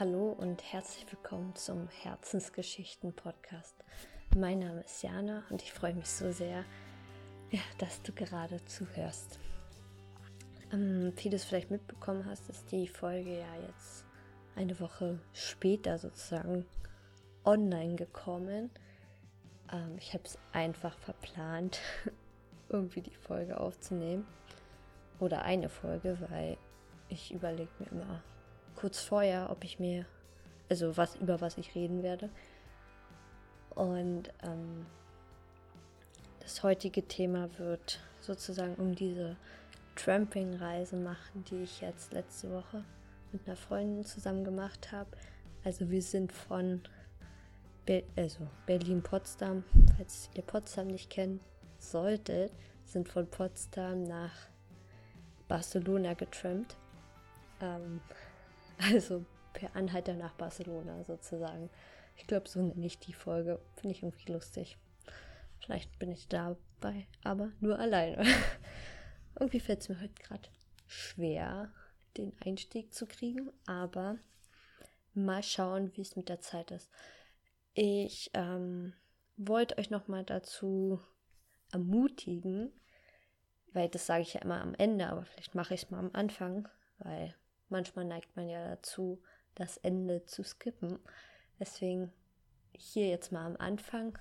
Hallo und herzlich willkommen zum Herzensgeschichten-Podcast. Mein Name ist Jana und ich freue mich so sehr, dass du gerade zuhörst. Ähm, wie du es vielleicht mitbekommen hast, ist die Folge ja jetzt eine Woche später sozusagen online gekommen. Ähm, ich habe es einfach verplant, irgendwie die Folge aufzunehmen. Oder eine Folge, weil ich überlege mir immer, kurz vorher, ob ich mir, also was über was ich reden werde. Und ähm, das heutige Thema wird sozusagen um diese Tramping-Reise machen, die ich jetzt letzte Woche mit einer Freundin zusammen gemacht habe. Also wir sind von Be also Berlin-Potsdam, falls ihr Potsdam nicht kennen solltet, sind von Potsdam nach Barcelona getrampt. Ähm, also per Anhalter nach Barcelona sozusagen. Ich glaube, so nenne ich die Folge. Finde ich irgendwie lustig. Vielleicht bin ich dabei, aber nur alleine. irgendwie fällt es mir heute gerade schwer, den Einstieg zu kriegen, aber mal schauen, wie es mit der Zeit ist. Ich ähm, wollte euch nochmal dazu ermutigen, weil das sage ich ja immer am Ende, aber vielleicht mache ich es mal am Anfang, weil manchmal neigt man ja dazu, das Ende zu skippen. Deswegen hier jetzt mal am Anfang.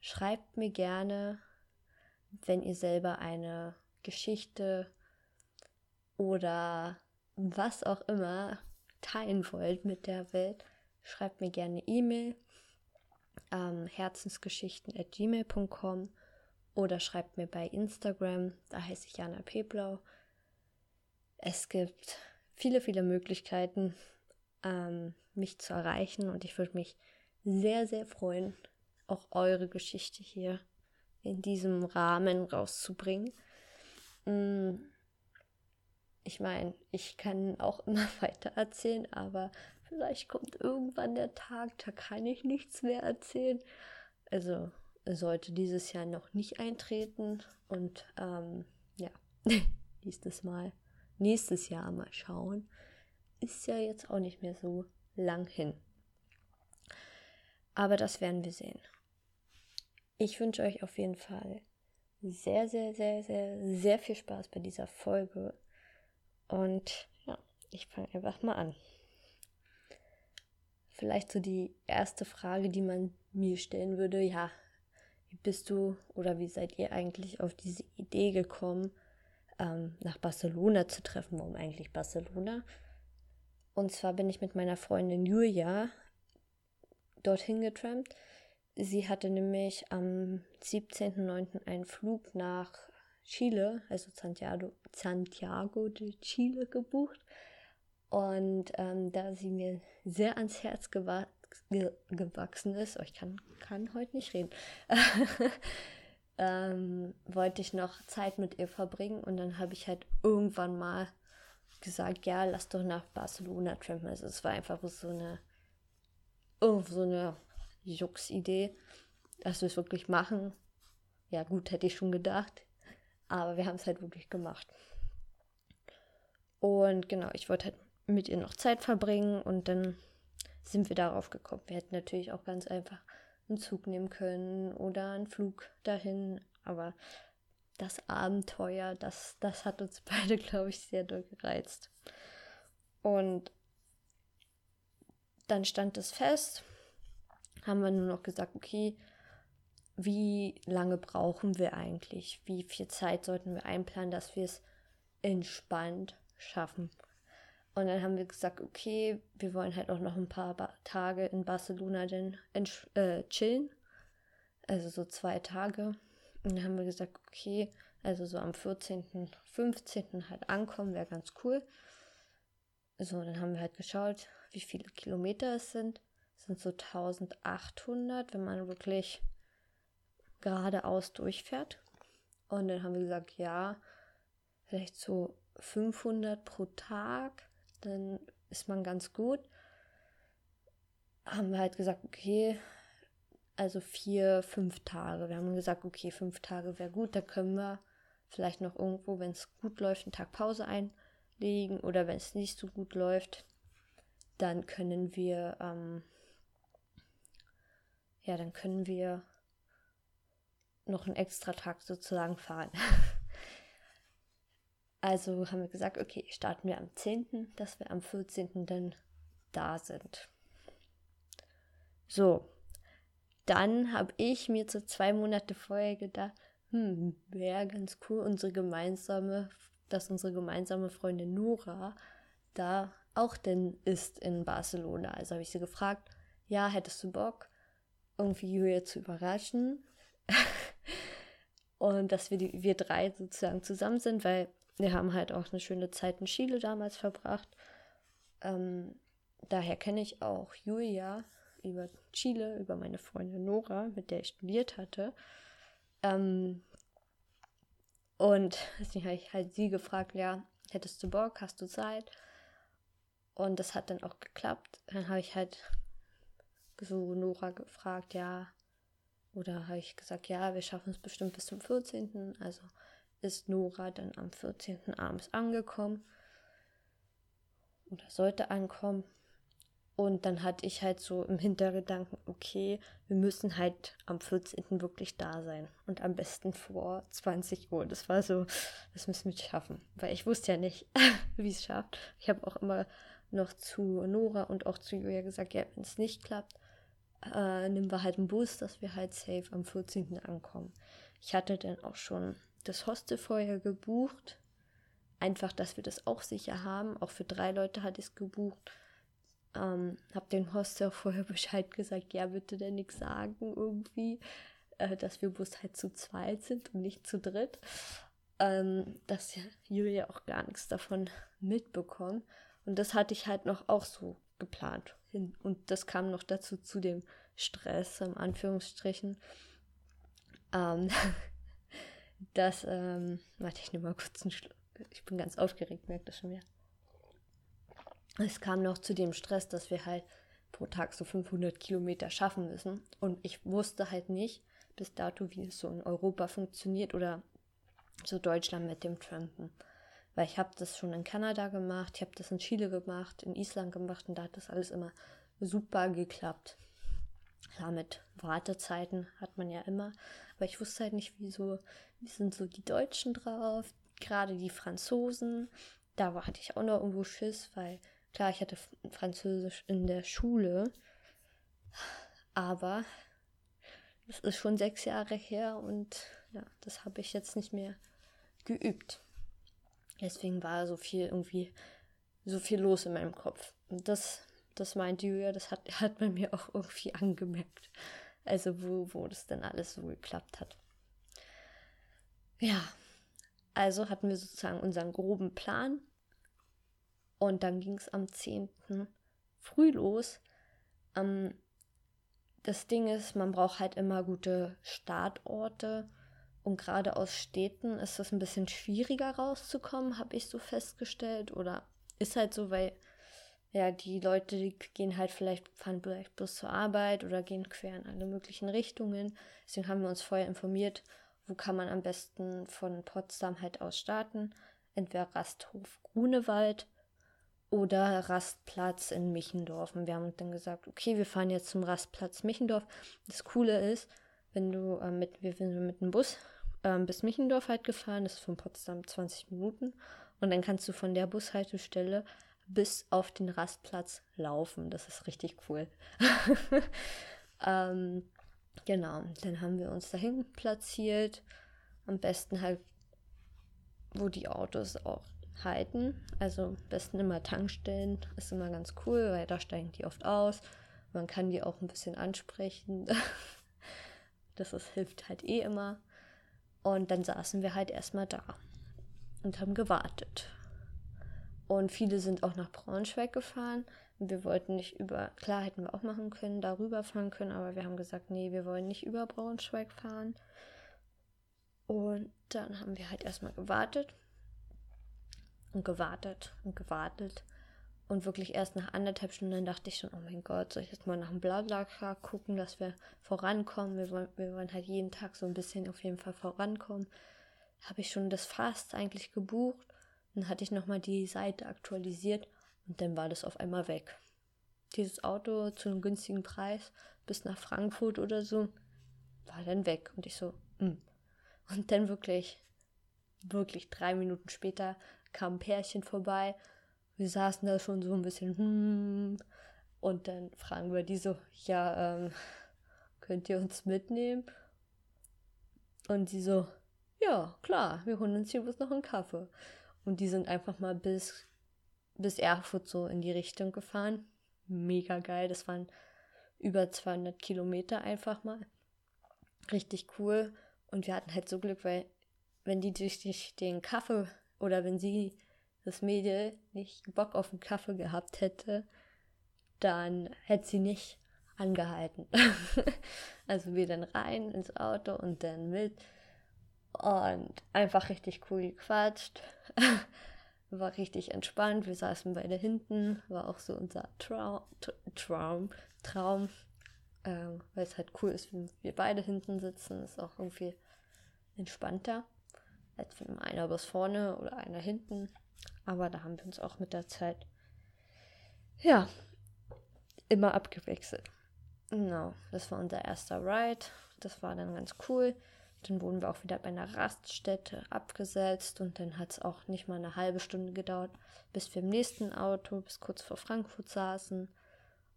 Schreibt mir gerne, wenn ihr selber eine Geschichte oder was auch immer teilen wollt mit der Welt. Schreibt mir gerne E-Mail ähm, herzensgeschichten.gmail.com oder schreibt mir bei Instagram, da heiße ich Jana Peblau. Es gibt viele, viele Möglichkeiten, ähm, mich zu erreichen. Und ich würde mich sehr, sehr freuen, auch eure Geschichte hier in diesem Rahmen rauszubringen. Mm, ich meine, ich kann auch immer weiter erzählen, aber vielleicht kommt irgendwann der Tag, da kann ich nichts mehr erzählen. Also sollte dieses Jahr noch nicht eintreten und ähm, ja, nächstes Mal nächstes Jahr mal schauen. Ist ja jetzt auch nicht mehr so lang hin. Aber das werden wir sehen. Ich wünsche euch auf jeden Fall sehr, sehr, sehr, sehr, sehr viel Spaß bei dieser Folge. Und ja, ich fange einfach mal an. Vielleicht so die erste Frage, die man mir stellen würde, ja, wie bist du oder wie seid ihr eigentlich auf diese Idee gekommen, ähm, nach Barcelona zu treffen. Warum eigentlich Barcelona? Und zwar bin ich mit meiner Freundin Julia dorthin getrampt. Sie hatte nämlich am 17.09. einen Flug nach Chile, also Santiago, Santiago de Chile gebucht. Und ähm, da sie mir sehr ans Herz gewa ge gewachsen ist, oh, ich kann, kann heute nicht reden, ähm, wollte ich noch Zeit mit ihr verbringen und dann habe ich halt irgendwann mal gesagt, ja, lass doch nach Barcelona trampen. Also es war einfach so eine, oh, so eine Jux-Idee, dass wir es wirklich machen. Ja, gut, hätte ich schon gedacht, aber wir haben es halt wirklich gemacht. Und genau, ich wollte halt mit ihr noch Zeit verbringen und dann sind wir darauf gekommen. Wir hätten natürlich auch ganz einfach einen Zug nehmen können oder einen Flug dahin. Aber das Abenteuer, das, das hat uns beide, glaube ich, sehr doll gereizt. Und dann stand es fest, haben wir nur noch gesagt, okay, wie lange brauchen wir eigentlich? Wie viel Zeit sollten wir einplanen, dass wir es entspannt schaffen? Und dann haben wir gesagt, okay, wir wollen halt auch noch ein paar ba Tage in Barcelona denn äh, chillen. Also so zwei Tage. Und dann haben wir gesagt, okay, also so am 14., 15. halt ankommen, wäre ganz cool. So, dann haben wir halt geschaut, wie viele Kilometer es sind. Es sind so 1800, wenn man wirklich geradeaus durchfährt. Und dann haben wir gesagt, ja, vielleicht so 500 pro Tag dann ist man ganz gut. Haben wir halt gesagt, okay, also vier, fünf Tage. Wir haben gesagt, okay, fünf Tage wäre gut, da können wir vielleicht noch irgendwo, wenn es gut läuft, einen Tag Pause einlegen oder wenn es nicht so gut läuft, dann können wir, ähm, ja, dann können wir noch einen extra Tag sozusagen fahren. also haben wir gesagt, okay, starten wir am 10., dass wir am 14. dann da sind. So, dann habe ich mir so zwei Monate vorher gedacht, hm, wäre ganz cool, unsere gemeinsame, dass unsere gemeinsame Freundin Nora da auch denn ist in Barcelona. Also habe ich sie gefragt, ja, hättest du Bock, irgendwie Julia zu überraschen? und dass wir, die, wir drei sozusagen zusammen sind, weil wir haben halt auch eine schöne Zeit in Chile damals verbracht. Ähm, daher kenne ich auch Julia über Chile, über meine Freundin Nora, mit der ich studiert hatte. Ähm, und deswegen habe ich halt sie gefragt, ja, hättest du Bock, hast du Zeit? Und das hat dann auch geklappt. Dann habe ich halt so Nora gefragt, ja, oder habe ich gesagt, ja, wir schaffen es bestimmt bis zum 14. Also ist Nora dann am 14. abends angekommen oder sollte ankommen. Und dann hatte ich halt so im Hintergedanken, okay, wir müssen halt am 14. wirklich da sein. Und am besten vor 20 Uhr. Das war so, das müssen wir schaffen. Weil ich wusste ja nicht, wie es schafft. Ich habe auch immer noch zu Nora und auch zu Julia gesagt, ja, wenn es nicht klappt, äh, nehmen wir halt einen Bus, dass wir halt safe am 14. ankommen. Ich hatte dann auch schon das Hostel vorher gebucht. Einfach, dass wir das auch sicher haben. Auch für drei Leute hatte ich es gebucht ähm, hab dem Hostel vorher Bescheid gesagt, ja, bitte denn nichts sagen irgendwie, äh, dass wir bloß halt zu zweit sind und nicht zu dritt. Ähm, dass Julia auch gar nichts davon mitbekommt. Und das hatte ich halt noch auch so geplant. Und das kam noch dazu zu dem Stress, im Anführungsstrichen. Ähm, dass, ähm, warte, ich nehme mal kurz einen Schluck. Ich bin ganz aufgeregt, merkt das schon wieder es kam noch zu dem Stress, dass wir halt pro Tag so 500 Kilometer schaffen müssen. Und ich wusste halt nicht bis dato, wie es so in Europa funktioniert oder so Deutschland mit dem Trampen. Weil ich habe das schon in Kanada gemacht, ich habe das in Chile gemacht, in Island gemacht und da hat das alles immer super geklappt. Klar, mit Wartezeiten hat man ja immer, aber ich wusste halt nicht, wie so, wie sind so die Deutschen drauf, gerade die Franzosen. Da hatte ich auch noch irgendwo Schiss, weil Klar, ich hatte Französisch in der Schule, aber das ist schon sechs Jahre her und ja, das habe ich jetzt nicht mehr geübt. Deswegen war so viel irgendwie so viel los in meinem Kopf. Und das, das meinte Julia, das hat, hat man mir auch irgendwie angemerkt. Also wo, wo das dann alles so geklappt hat. Ja, also hatten wir sozusagen unseren groben Plan und dann ging es am 10. früh los. Ähm, das Ding ist, man braucht halt immer gute Startorte. Und gerade aus Städten ist es ein bisschen schwieriger rauszukommen, habe ich so festgestellt. Oder ist halt so, weil ja, die Leute, die gehen halt vielleicht, fahren vielleicht bloß zur Arbeit oder gehen quer in alle möglichen Richtungen. Deswegen haben wir uns vorher informiert, wo kann man am besten von Potsdam halt aus starten. Entweder Rasthof Grunewald oder Rastplatz in Michendorf. Und wir haben dann gesagt, okay, wir fahren jetzt zum Rastplatz Michendorf. Das Coole ist, wenn du äh, mit, wir sind mit dem Bus äh, bis Michendorf halt gefahren, das ist von Potsdam 20 Minuten. Und dann kannst du von der Bushaltestelle bis auf den Rastplatz laufen. Das ist richtig cool. ähm, genau, dann haben wir uns dahin platziert. Am besten halt, wo die Autos auch halten. Also am besten immer Tankstellen ist immer ganz cool, weil da steigen die oft aus. Man kann die auch ein bisschen ansprechen. das ist, hilft halt eh immer. Und dann saßen wir halt erstmal da und haben gewartet. Und viele sind auch nach Braunschweig gefahren. Wir wollten nicht über, klar hätten wir auch machen können, darüber fahren können, aber wir haben gesagt, nee, wir wollen nicht über Braunschweig fahren. Und dann haben wir halt erstmal gewartet und gewartet und gewartet. Und wirklich erst nach anderthalb Stunden dachte ich schon, oh mein Gott, soll ich jetzt mal nach dem Blablacar gucken, dass wir vorankommen. Wir wollen, wir wollen halt jeden Tag so ein bisschen auf jeden Fall vorankommen. Habe ich schon das Fast eigentlich gebucht. Dann hatte ich nochmal die Seite aktualisiert und dann war das auf einmal weg. dieses Auto zu einem günstigen Preis bis nach Frankfurt oder so, war dann weg. Und ich so, mh. Hm. Und dann wirklich, wirklich drei Minuten später kam ein Pärchen vorbei. Wir saßen da schon so ein bisschen, hm. Und dann fragen wir die so, ja, ähm, könnt ihr uns mitnehmen? Und sie so, ja, klar, wir holen uns hier bloß noch einen Kaffee. Und die sind einfach mal bis, bis Erfurt so in die Richtung gefahren. Mega geil, das waren über 200 Kilometer einfach mal. Richtig cool. Und wir hatten halt so Glück, weil wenn die durch den Kaffee oder wenn sie, das Mädel, nicht Bock auf einen Kaffee gehabt hätte, dann hätte sie nicht angehalten. also wir dann rein ins Auto und dann mit und einfach richtig cool gequatscht. war richtig entspannt. Wir saßen beide hinten, war auch so unser Traum, Traum, Traum ähm, weil es halt cool ist, wenn wir beide hinten sitzen. Ist auch irgendwie entspannter, als wenn einer bis vorne oder einer hinten. Aber da haben wir uns auch mit der Zeit, ja, immer abgewechselt. Genau, das war unser erster Ride. Das war dann ganz cool. Dann wurden wir auch wieder bei einer Raststätte abgesetzt und dann hat es auch nicht mal eine halbe Stunde gedauert, bis wir im nächsten Auto bis kurz vor Frankfurt saßen.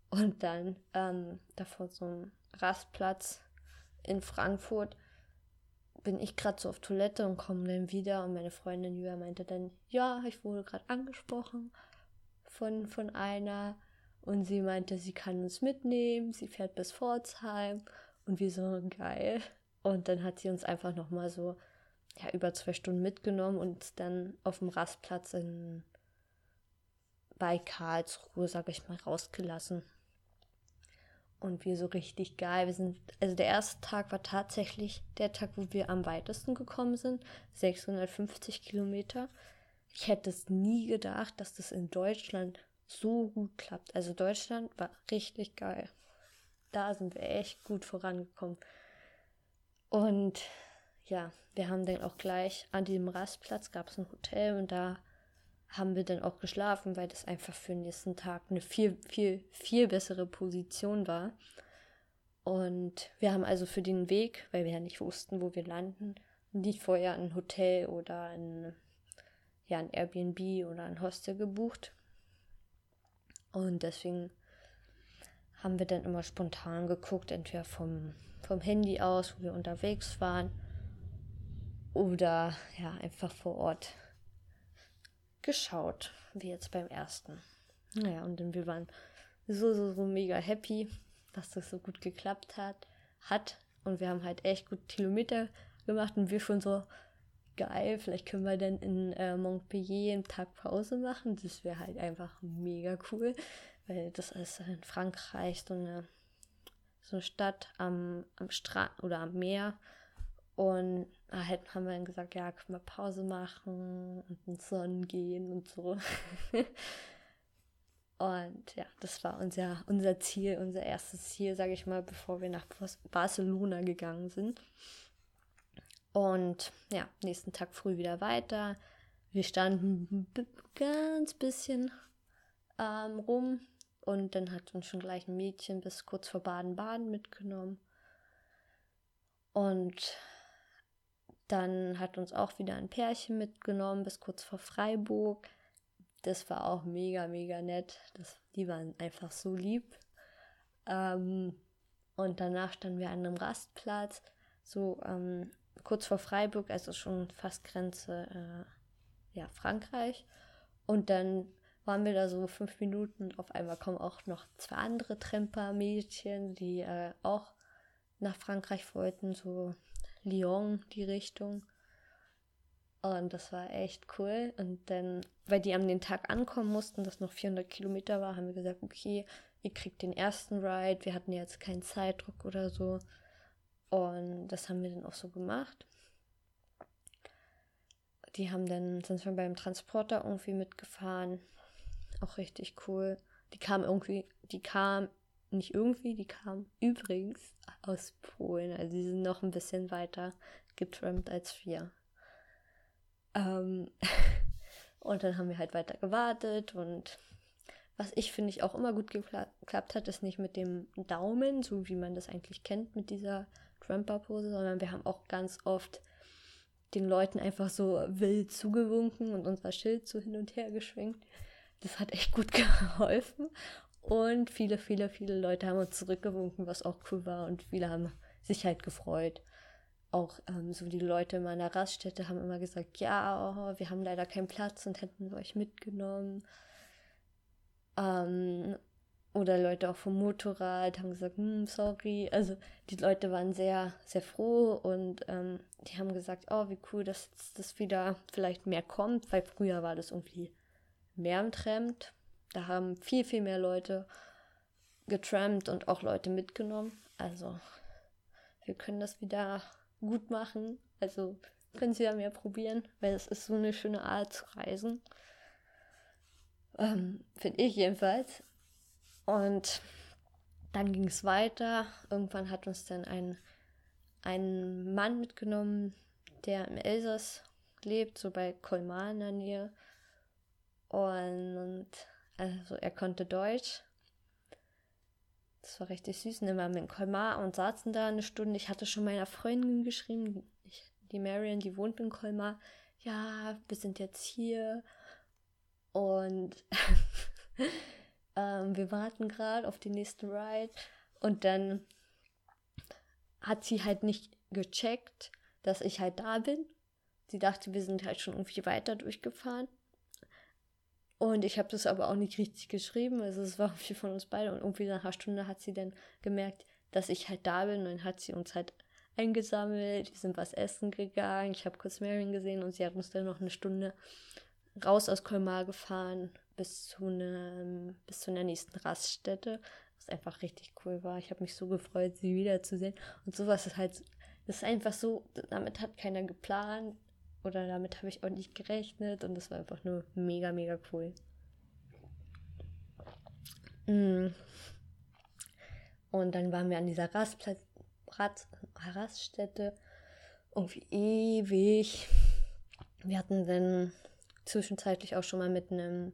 Und dann ähm, davor so einem Rastplatz in Frankfurt bin ich gerade so auf Toilette und komme dann wieder und meine Freundin Julia meinte dann, ja, ich wurde gerade angesprochen von, von einer und sie meinte, sie kann uns mitnehmen, sie fährt bis Pforzheim und wir so geil. Und dann hat sie uns einfach nochmal so ja, über zwei Stunden mitgenommen und dann auf dem Rastplatz in, bei Karlsruhe, sag ich mal, rausgelassen. Und wir so richtig geil. Wir sind, also der erste Tag war tatsächlich der Tag, wo wir am weitesten gekommen sind. 650 Kilometer. Ich hätte es nie gedacht, dass das in Deutschland so gut klappt. Also Deutschland war richtig geil. Da sind wir echt gut vorangekommen. Und ja, wir haben dann auch gleich an diesem Rastplatz gab es ein Hotel und da haben wir dann auch geschlafen, weil das einfach für den nächsten Tag eine viel, viel, viel bessere Position war. Und wir haben also für den Weg, weil wir ja nicht wussten, wo wir landen, nicht vorher ein Hotel oder ein, ja, ein Airbnb oder ein Hostel gebucht. Und deswegen haben wir dann immer spontan geguckt, entweder vom vom Handy aus, wo wir unterwegs waren. Oder ja, einfach vor Ort geschaut, wie jetzt beim ersten. Naja, und dann wir waren so, so, so mega happy, dass das so gut geklappt hat. hat. Und wir haben halt echt gut Kilometer gemacht und wir schon so geil, vielleicht können wir dann in äh, Montpellier einen Tag Pause machen. Das wäre halt einfach mega cool, weil das ist in Frankreich so eine so eine Stadt am, am Strand oder am Meer. Und da halt haben wir dann gesagt, ja, können wir Pause machen und ins Sonnen gehen und so. und ja, das war unser, unser Ziel, unser erstes Ziel, sage ich mal, bevor wir nach Barcelona gegangen sind. Und ja, nächsten Tag früh wieder weiter. Wir standen ganz bisschen ähm, rum, und dann hat uns schon gleich ein Mädchen bis kurz vor Baden-Baden mitgenommen. Und dann hat uns auch wieder ein Pärchen mitgenommen bis kurz vor Freiburg. Das war auch mega, mega nett. Das, die waren einfach so lieb. Ähm, und danach standen wir an einem Rastplatz, so ähm, kurz vor Freiburg, also schon fast Grenze äh, ja, Frankreich. Und dann waren wir da so fünf Minuten. Auf einmal kommen auch noch zwei andere Tremper-Mädchen, die äh, auch nach Frankreich wollten, so Lyon, die Richtung. Und das war echt cool. Und dann, weil die an den Tag ankommen mussten, das noch 400 Kilometer war, haben wir gesagt, okay, ihr kriegt den ersten Ride. Wir hatten jetzt keinen Zeitdruck oder so. Und das haben wir dann auch so gemacht. Die haben dann, sind wir beim Transporter irgendwie mitgefahren, auch richtig cool. Die kam irgendwie, die kam nicht irgendwie, die kam übrigens aus Polen. Also die sind noch ein bisschen weiter getrampt als wir. Ähm und dann haben wir halt weiter gewartet und Was ich finde ich auch immer gut geklappt hat, ist nicht mit dem Daumen, so wie man das eigentlich kennt mit dieser Tramper-Pose, sondern wir haben auch ganz oft den Leuten einfach so wild zugewunken und unser Schild so hin und her geschwenkt. Das hat echt gut geholfen. Und viele, viele, viele Leute haben uns zurückgewunken, was auch cool war. Und viele haben sich halt gefreut. Auch ähm, so die Leute in meiner Raststätte haben immer gesagt, ja, oh, wir haben leider keinen Platz und hätten euch mitgenommen. Ähm, oder Leute auch vom Motorrad haben gesagt, hm, sorry. Also die Leute waren sehr, sehr froh und ähm, die haben gesagt, oh, wie cool, dass das wieder vielleicht mehr kommt, weil früher war das irgendwie mehr im Tramp. Da haben viel, viel mehr Leute getrampt und auch Leute mitgenommen. Also wir können das wieder gut machen. Also können Sie ja mehr probieren, weil es ist so eine schöne Art zu reisen. Ähm, Finde ich jedenfalls. Und dann ging es weiter. Irgendwann hat uns dann ein, ein Mann mitgenommen, der im Elsass lebt, so bei Colmar in der Nähe. Und also er konnte Deutsch. Das war richtig süß. Und dann waren wir in Colmar und saßen da eine Stunde. Ich hatte schon meiner Freundin geschrieben, ich, die Marion, die wohnt in Colmar. Ja, wir sind jetzt hier. Und ähm, wir warten gerade auf den nächsten Ride. Und dann hat sie halt nicht gecheckt, dass ich halt da bin. Sie dachte, wir sind halt schon irgendwie weiter durchgefahren. Und ich habe das aber auch nicht richtig geschrieben. Also es war irgendwie von uns beide. Und irgendwie nach einer Stunde hat sie dann gemerkt, dass ich halt da bin. Und dann hat sie uns halt eingesammelt. Wir sind was essen gegangen. Ich habe kurz Marion gesehen und sie hat uns dann noch eine Stunde raus aus Colmar gefahren bis zu, einem, bis zu einer nächsten Raststätte. Was einfach richtig cool war. Ich habe mich so gefreut, sie wiederzusehen. Und sowas ist halt, das ist einfach so, damit hat keiner geplant oder damit habe ich auch nicht gerechnet und das war einfach nur mega, mega cool. Mm. Und dann waren wir an dieser Rastplatz, Rast, Raststätte irgendwie ewig. Wir hatten dann zwischenzeitlich auch schon mal mit einem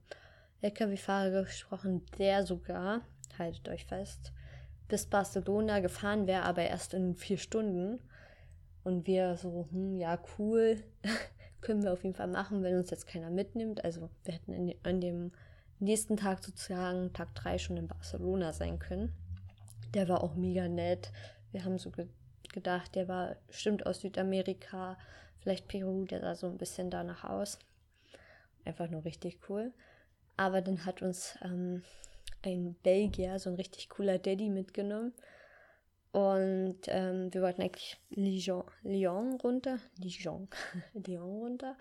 LKW-Fahrer gesprochen, der sogar, haltet euch fest, bis Barcelona gefahren wäre, aber erst in vier Stunden. Und wir so, hm, ja, cool, können wir auf jeden Fall machen, wenn uns jetzt keiner mitnimmt. Also wir hätten in, an dem nächsten Tag sozusagen, Tag 3, schon in Barcelona sein können. Der war auch mega nett. Wir haben so ge gedacht, der war bestimmt aus Südamerika, vielleicht Peru, der sah so ein bisschen danach aus. Einfach nur richtig cool. Aber dann hat uns ähm, ein Belgier, so ein richtig cooler Daddy mitgenommen und ähm, wir wollten eigentlich Lyon, Lyon runter. Dijon. Lyon runter.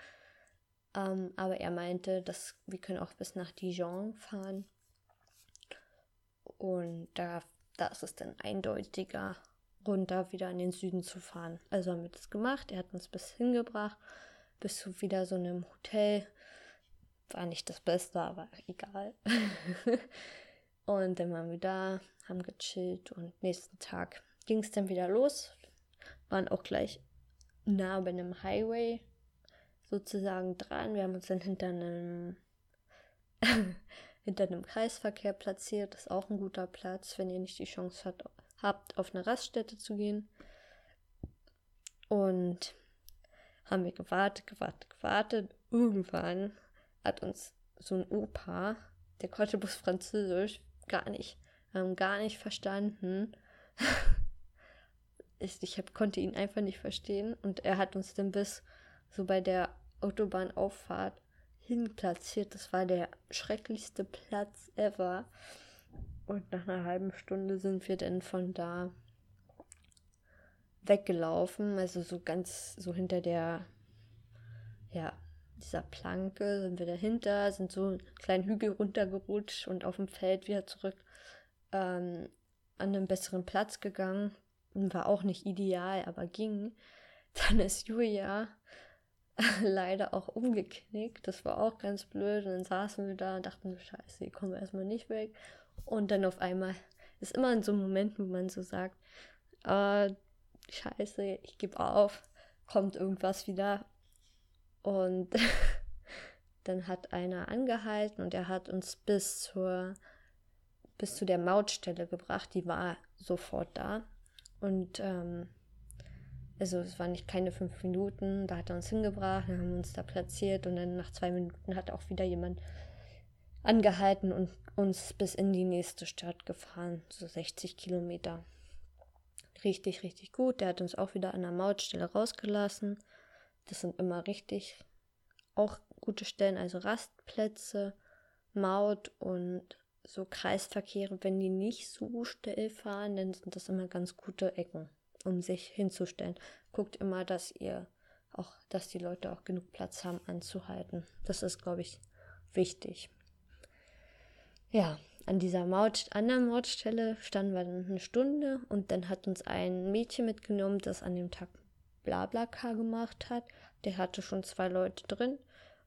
Ähm, aber er meinte, dass wir können auch bis nach Dijon fahren. Und da, da ist es dann eindeutiger, runter wieder in den Süden zu fahren. Also haben wir das gemacht. Er hat uns bis hingebracht, bis zu wieder so einem Hotel. War nicht das Beste, aber egal. und dann waren wir da, haben gechillt und nächsten Tag ging es dann wieder los. Waren auch gleich nah bei einem Highway sozusagen dran. Wir haben uns dann hinter einem hinter einem Kreisverkehr platziert. Das ist auch ein guter Platz, wenn ihr nicht die Chance hat, habt, auf eine Raststätte zu gehen. Und haben wir gewartet, gewartet, gewartet. Irgendwann hat uns so ein Opa, der konnte bloß Französisch, gar nicht, ähm, gar nicht verstanden. ich, ich hab, konnte ihn einfach nicht verstehen und er hat uns dann bis so bei der Autobahnauffahrt hinplatziert. Das war der schrecklichste Platz ever. Und nach einer halben Stunde sind wir dann von da weggelaufen. Also so ganz so hinter der, ja, dieser Planke sind wir dahinter, sind so einen kleinen Hügel runtergerutscht und auf dem Feld wieder zurück ähm, an einen besseren Platz gegangen war auch nicht ideal, aber ging. Dann ist Julia leider auch umgeknickt. Das war auch ganz blöd. Und dann saßen wir da und dachten, scheiße, hier kommen wir erstmal nicht weg. Und dann auf einmal ist immer in so einem Moment, wo man so sagt, äh, scheiße, ich gebe auf, kommt irgendwas wieder. Und dann hat einer angehalten und er hat uns bis zur bis zu der Mautstelle gebracht. Die war sofort da. Und ähm, also es waren nicht keine fünf Minuten, da hat er uns hingebracht, dann haben wir uns da platziert und dann nach zwei Minuten hat auch wieder jemand angehalten und uns bis in die nächste Stadt gefahren, so 60 Kilometer. Richtig, richtig gut. Der hat uns auch wieder an der Mautstelle rausgelassen. Das sind immer richtig auch gute Stellen, also Rastplätze, Maut und so Kreisverkehre, wenn die nicht so still fahren, dann sind das immer ganz gute Ecken, um sich hinzustellen. Guckt immer, dass ihr auch, dass die Leute auch genug Platz haben anzuhalten. Das ist, glaube ich, wichtig. Ja, an dieser Maut, anderen Mautstelle standen wir dann eine Stunde und dann hat uns ein Mädchen mitgenommen, das an dem Tag Blablacar gemacht hat. Der hatte schon zwei Leute drin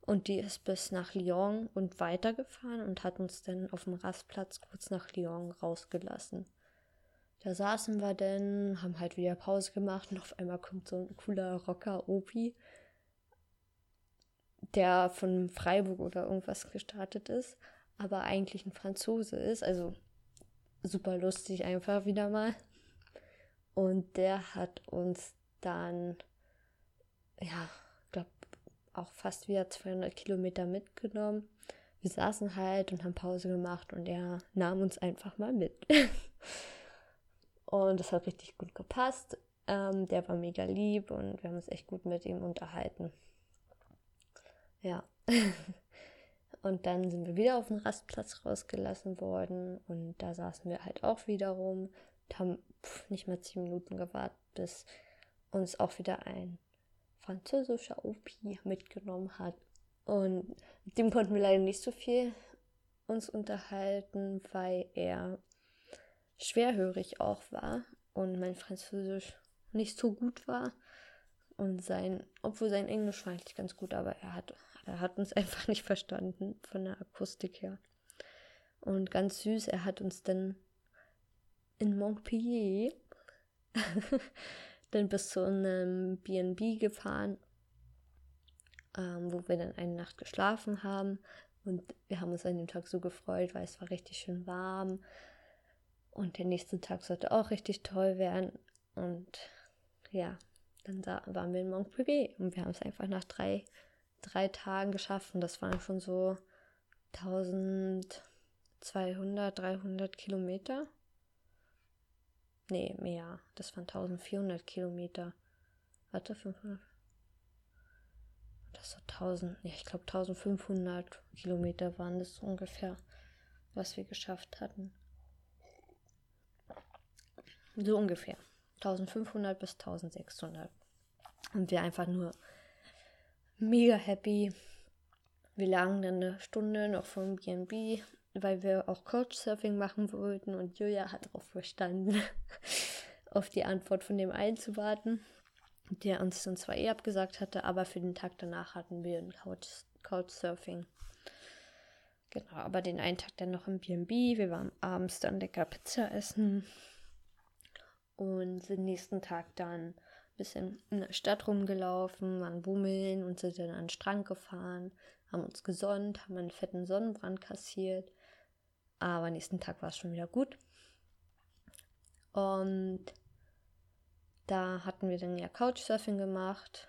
und die ist bis nach Lyon und weitergefahren und hat uns dann auf dem Rastplatz kurz nach Lyon rausgelassen. Da saßen wir dann, haben halt wieder Pause gemacht und auf einmal kommt so ein cooler Rocker Opi, der von Freiburg oder irgendwas gestartet ist, aber eigentlich ein Franzose ist. Also super lustig einfach wieder mal. Und der hat uns dann, ja, auch fast wieder 200 Kilometer mitgenommen. Wir saßen halt und haben Pause gemacht und er nahm uns einfach mal mit. und das hat richtig gut gepasst. Ähm, der war mega lieb und wir haben uns echt gut mit ihm unterhalten. Ja. und dann sind wir wieder auf den Rastplatz rausgelassen worden und da saßen wir halt auch wieder rum und haben pff, nicht mal zehn Minuten gewartet, bis uns auch wieder ein französischer OP mitgenommen hat. Und dem konnten wir leider nicht so viel uns unterhalten, weil er schwerhörig auch war und mein Französisch nicht so gut war. Und sein, obwohl sein Englisch war eigentlich ganz gut, aber er hat, er hat uns einfach nicht verstanden von der Akustik her. Und ganz süß, er hat uns dann in Montpellier dann bis zu einem BNB gefahren, ähm, wo wir dann eine Nacht geschlafen haben. Und wir haben uns an dem Tag so gefreut, weil es war richtig schön warm. Und der nächste Tag sollte auch richtig toll werden. Und ja, dann waren wir in Montpellier und wir haben es einfach nach drei, drei Tagen geschafft. Und das waren schon so 1200, 300 Kilometer. Nee, mehr. Das waren 1400 Kilometer. Warte, 500. Das war 1000. Ja, ich glaube 1500 Kilometer waren das ungefähr, was wir geschafft hatten. So ungefähr. 1500 bis 1600. Und wir einfach nur mega happy. Wir lagen dann eine Stunde noch vom BNB weil wir auch Couchsurfing machen wollten und Julia hat darauf verstanden, auf die Antwort von dem einen zu warten, der uns dann zwar eh abgesagt hatte, aber für den Tag danach hatten wir ein Couch Couchsurfing. Genau, aber den einen Tag dann noch im B&B. Wir waren abends dann lecker Pizza essen und den nächsten Tag dann ein bisschen in der Stadt rumgelaufen, waren bummeln und sind dann an den Strand gefahren, haben uns gesonnt, haben einen fetten Sonnenbrand kassiert aber nächsten Tag war es schon wieder gut. Und da hatten wir dann ja Couchsurfing gemacht.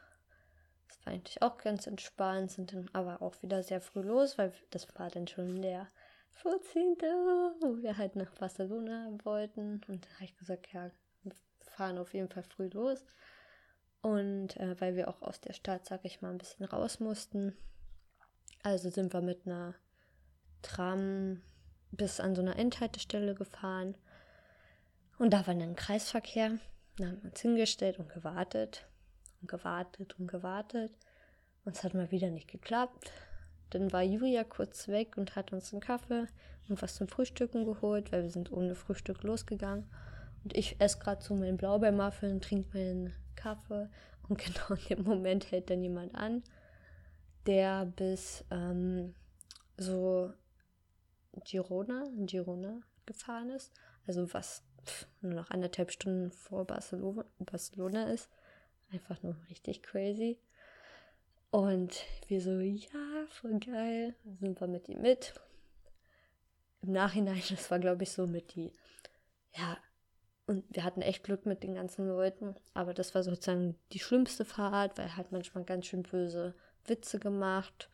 Das war eigentlich auch ganz entspannt, sind dann aber auch wieder sehr früh los, weil das war dann schon der 14., wo wir halt nach Barcelona wollten. Und da habe ich gesagt, ja, wir fahren auf jeden Fall früh los. Und äh, weil wir auch aus der Stadt, sag ich mal, ein bisschen raus mussten. Also sind wir mit einer Tram bis an so einer Endhaltestelle gefahren. Und da war dann ein Kreisverkehr. Da haben wir uns hingestellt und gewartet und gewartet und gewartet. Und es hat mal wieder nicht geklappt. Dann war Julia kurz weg und hat uns einen Kaffee und was zum Frühstücken geholt, weil wir sind ohne Frühstück losgegangen. Und ich esse gerade so meinen Blaubeermuffin, trinke meinen Kaffee. Und genau in dem Moment hält dann jemand an, der bis ähm, so Girona, Girona gefahren ist. Also was pff, nur noch anderthalb Stunden vor Barcelona, Barcelona ist. Einfach nur richtig crazy. Und wir so, ja, voll geil. Sind wir mit ihm mit. Im Nachhinein, das war, glaube ich, so mit die, ja, und wir hatten echt Glück mit den ganzen Leuten. Aber das war sozusagen die schlimmste Fahrt, weil er hat manchmal ganz schön böse Witze gemacht.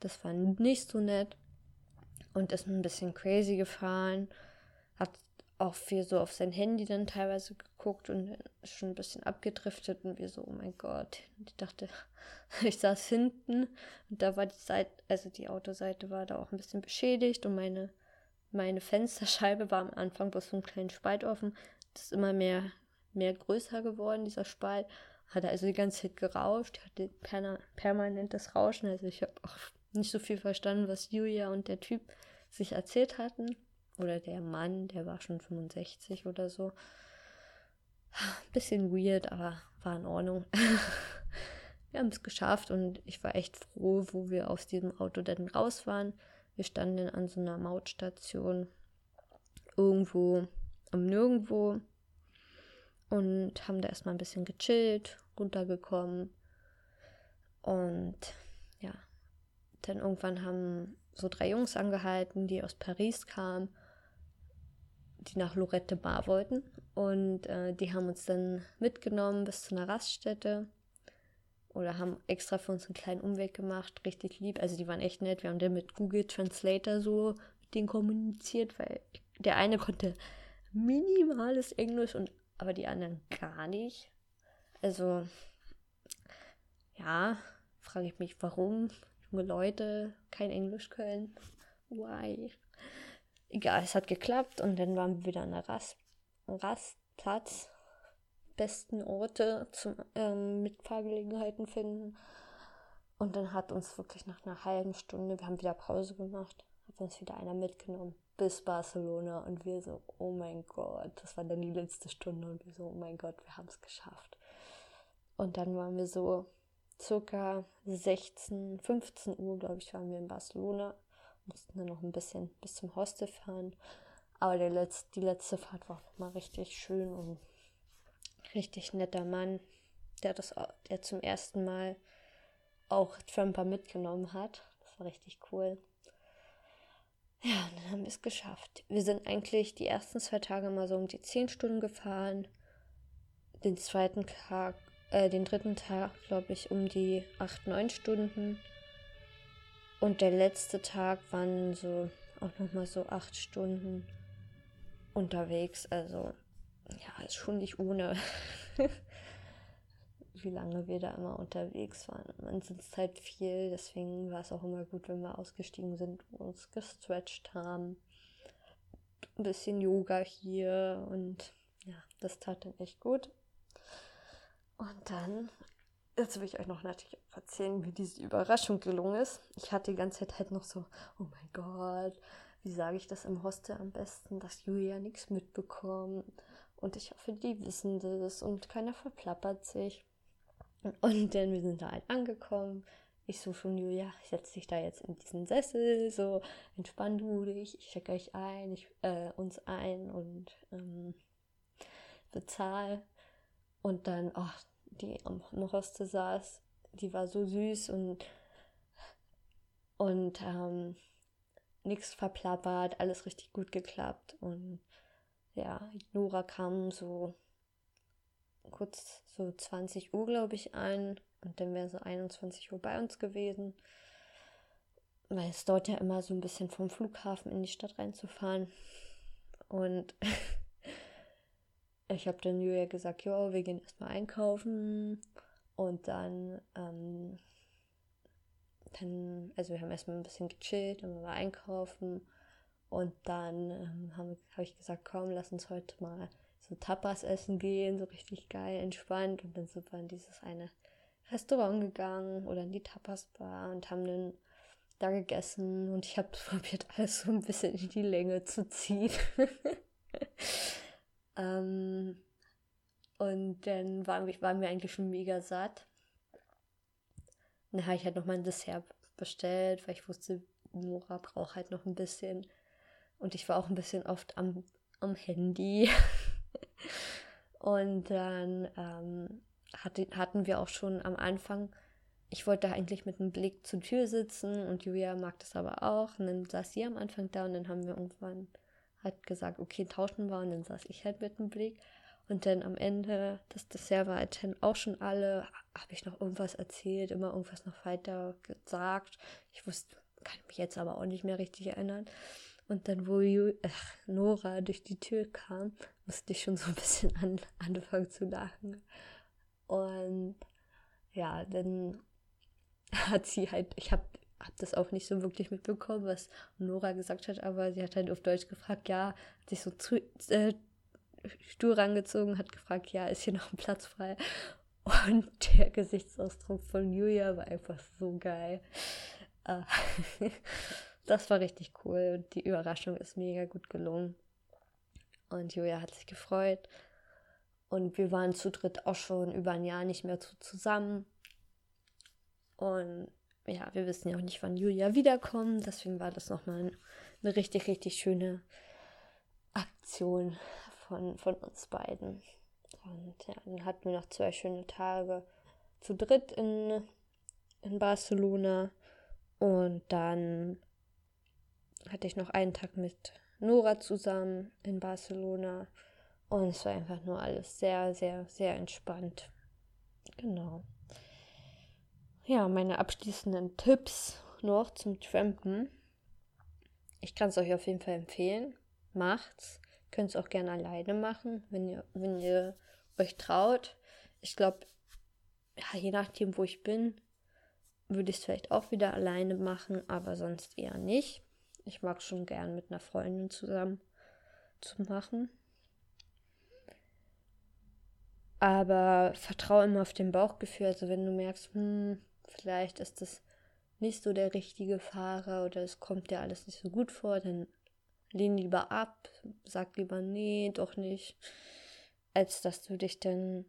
Das war nicht so nett. Und ist ein bisschen crazy gefahren. Hat auch viel so auf sein Handy dann teilweise geguckt und ist schon ein bisschen abgedriftet und wir so, oh mein Gott. Und ich dachte, ich saß hinten und da war die Seite, also die Autoseite war da auch ein bisschen beschädigt und meine, meine Fensterscheibe war am Anfang bloß so einen kleinen Spalt offen. Das ist immer mehr, mehr größer geworden, dieser Spalt. Hat also die ganze Zeit gerauscht, hatte perma permanentes Rauschen. Also ich habe auch nicht so viel verstanden, was Julia und der Typ sich erzählt hatten. Oder der Mann, der war schon 65 oder so. Bisschen weird, aber war in Ordnung. wir haben es geschafft und ich war echt froh, wo wir aus diesem Auto dann raus waren. Wir standen an so einer Mautstation irgendwo am Nirgendwo und haben da erstmal ein bisschen gechillt, runtergekommen. Und dann irgendwann haben so drei Jungs angehalten, die aus Paris kamen die nach Lorette Bar wollten. Und äh, die haben uns dann mitgenommen bis zu einer Raststätte. Oder haben extra für uns einen kleinen Umweg gemacht. Richtig lieb. Also die waren echt nett. Wir haben dann mit Google Translator so mit denen kommuniziert, weil der eine konnte minimales Englisch und aber die anderen gar nicht. Also ja, frage ich mich, warum junge Leute kein Englisch können. Why? egal, es hat geklappt und dann waren wir wieder an der Rast, Rastplatz. Besten Orte zum ähm, Mitfahrgelegenheiten finden. Und dann hat uns wirklich nach einer halben Stunde, wir haben wieder Pause gemacht, hat uns wieder einer mitgenommen bis Barcelona und wir so, oh mein Gott, das war dann die letzte Stunde und wir so, oh mein Gott, wir haben es geschafft. Und dann waren wir so circa 16, 15 Uhr, glaube ich, waren wir in Barcelona mussten dann noch ein bisschen bis zum Hostel fahren. Aber der Letz-, die letzte Fahrt war auch mal richtig schön und richtig netter Mann, der das der zum ersten Mal auch Tramper mitgenommen hat. Das war richtig cool. Ja, dann haben wir es geschafft. Wir sind eigentlich die ersten zwei Tage mal so um die zehn Stunden gefahren. Den zweiten Tag, äh, den dritten Tag, glaube ich, um die acht, neun Stunden. Und der letzte Tag waren so auch nochmal so acht Stunden unterwegs. Also ja, ist schon nicht ohne, wie lange wir da immer unterwegs waren. Man sitzt halt viel, deswegen war es auch immer gut, wenn wir ausgestiegen sind und uns gestretched haben. Ein bisschen Yoga hier und ja, das tat dann echt gut. Und dann Jetzt will ich euch noch natürlich erzählen, wie diese Überraschung gelungen ist. Ich hatte die ganze Zeit halt noch so, oh mein Gott, wie sage ich das im Hostel am besten, dass Julia nichts mitbekommt. Und ich hoffe, die wissen das und keiner verplappert sich. Und dann, wir sind da halt angekommen. Ich so schon, Julia, ich setze dich da jetzt in diesen Sessel, so entspann du dich, ich checke euch ein, ich, äh, uns ein und ähm, bezahl. Und dann, ach, die am Hostel saß, die war so süß und, und ähm, nichts verplappert, alles richtig gut geklappt. Und ja, Nora kam so kurz so 20 Uhr, glaube ich, ein. Und dann wäre so 21 Uhr bei uns gewesen. Weil es dauert ja immer so ein bisschen vom Flughafen in die Stadt reinzufahren. Und ich habe dann Julia gesagt, ja, wir gehen erstmal einkaufen. Und dann, ähm, dann, also wir haben erstmal ein bisschen gechillt, dann waren wir einkaufen. Und dann ähm, habe hab ich gesagt, komm, lass uns heute mal so Tapas essen gehen, so richtig geil, entspannt. Und dann sind wir in dieses eine Restaurant gegangen oder in die Tapas Bar und haben dann da gegessen. Und ich habe probiert, alles so ein bisschen in die Länge zu ziehen. Ähm, und dann waren wir, waren wir eigentlich schon mega satt. dann habe ich halt noch mal ein Dessert bestellt, weil ich wusste, Nora braucht halt noch ein bisschen. Und ich war auch ein bisschen oft am, am Handy. und dann ähm, hatte, hatten wir auch schon am Anfang, ich wollte eigentlich mit einem Blick zur Tür sitzen und Julia mag das aber auch. Und dann saß sie am Anfang da und dann haben wir irgendwann halt gesagt, okay, tauschen wir und dann saß ich halt mit dem Blick. Und dann am Ende, das Dessert war halt auch schon alle, habe ich noch irgendwas erzählt, immer irgendwas noch weiter gesagt. Ich wusste, kann mich jetzt aber auch nicht mehr richtig erinnern. Und dann, wo Ju ach, Nora durch die Tür kam, musste ich schon so ein bisschen an, anfangen zu lachen. Und ja, dann hat sie halt, ich habe hab das auch nicht so wirklich mitbekommen, was Nora gesagt hat, aber sie hat halt auf Deutsch gefragt, ja, hat sich so zu, äh, Stuhl rangezogen, hat gefragt, ja, ist hier noch ein Platz frei? Und der Gesichtsausdruck von Julia war einfach so geil. Äh, das war richtig cool und die Überraschung ist mega gut gelungen. Und Julia hat sich gefreut. Und wir waren zu dritt auch schon über ein Jahr nicht mehr so zusammen. Und ja, wir wissen ja auch nicht, wann Julia wiederkommt. Deswegen war das nochmal eine richtig, richtig schöne Aktion von, von uns beiden. Und ja, dann hatten wir noch zwei schöne Tage zu dritt in, in Barcelona. Und dann hatte ich noch einen Tag mit Nora zusammen in Barcelona. Und es war einfach nur alles sehr, sehr, sehr entspannt. Genau. Ja, meine abschließenden Tipps noch zum Trampen. Ich kann es euch auf jeden Fall empfehlen. Macht's. Könnt es auch gerne alleine machen, wenn ihr, wenn ihr euch traut. Ich glaube, ja, je nachdem, wo ich bin, würde ich es vielleicht auch wieder alleine machen, aber sonst eher nicht. Ich mag schon gern mit einer Freundin zusammen zu machen. Aber vertraue immer auf den Bauchgefühl. Also wenn du merkst, hm, vielleicht ist das nicht so der richtige Fahrer oder es kommt dir alles nicht so gut vor, dann lehn lieber ab, sag lieber nee, doch nicht, als dass du dich dann,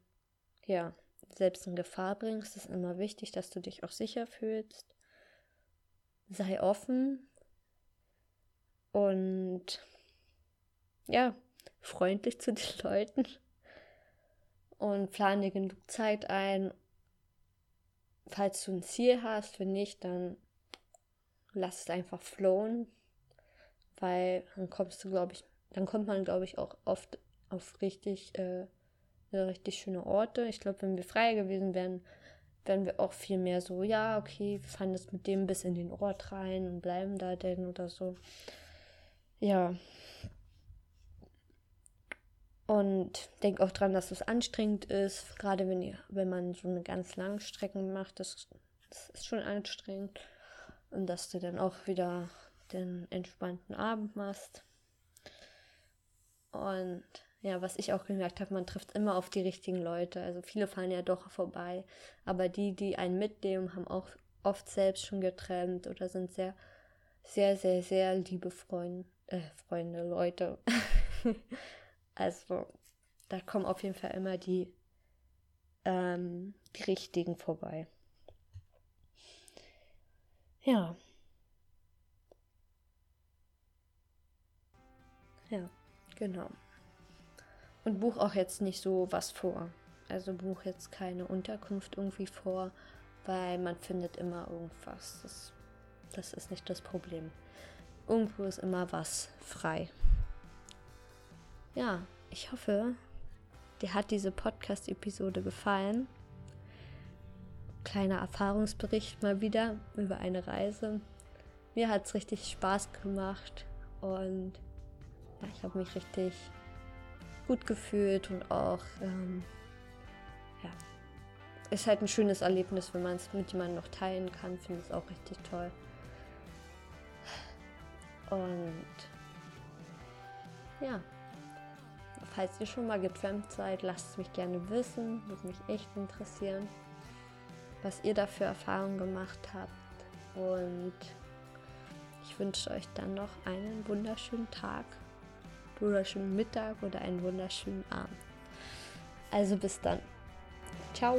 ja, selbst in Gefahr bringst. Es ist immer wichtig, dass du dich auch sicher fühlst. Sei offen und ja, freundlich zu den Leuten und plane genug Zeit ein, falls du ein Ziel hast. Wenn nicht, dann lass es einfach flowen, weil dann kommst du, glaube ich, dann kommt man, glaube ich, auch oft auf richtig, äh, richtig schöne Orte. Ich glaube, wenn wir frei gewesen wären, wären wir auch viel mehr so, ja, okay, wir fahren jetzt mit dem bis in den Ort rein und bleiben da denn oder so. Ja. Und denk auch dran, dass es anstrengend ist, gerade wenn ihr, wenn man so eine ganz lange Strecken macht, das, das ist schon anstrengend. Und dass du dann auch wieder den entspannten Abend machst. Und ja, was ich auch gemerkt habe, man trifft immer auf die richtigen Leute. Also viele fahren ja doch vorbei, aber die, die einen mitnehmen, haben auch oft selbst schon getrennt oder sind sehr, sehr, sehr, sehr liebe Freunde, äh, Freunde, Leute. also da kommen auf jeden Fall immer die, ähm, die richtigen vorbei. Ja. Ja, genau. Und buch auch jetzt nicht so was vor. Also buch jetzt keine Unterkunft irgendwie vor, weil man findet immer irgendwas. Das, das ist nicht das Problem. Irgendwo ist immer was frei. Ja, ich hoffe, dir hat diese Podcast-Episode gefallen. Kleiner Erfahrungsbericht mal wieder über eine Reise. Mir hat es richtig Spaß gemacht und ja, ich habe mich richtig gut gefühlt und auch, ähm, ja, ist halt ein schönes Erlebnis, wenn man es mit jemandem noch teilen kann. Finde ich auch richtig toll. Und ja, falls ihr schon mal getrampt seid, lasst es mich gerne wissen. Würde mich echt interessieren, was ihr da für Erfahrungen gemacht habt. Und ich wünsche euch dann noch einen wunderschönen Tag wunderschönen Mittag oder einen wunderschönen Abend. Also bis dann. Ciao.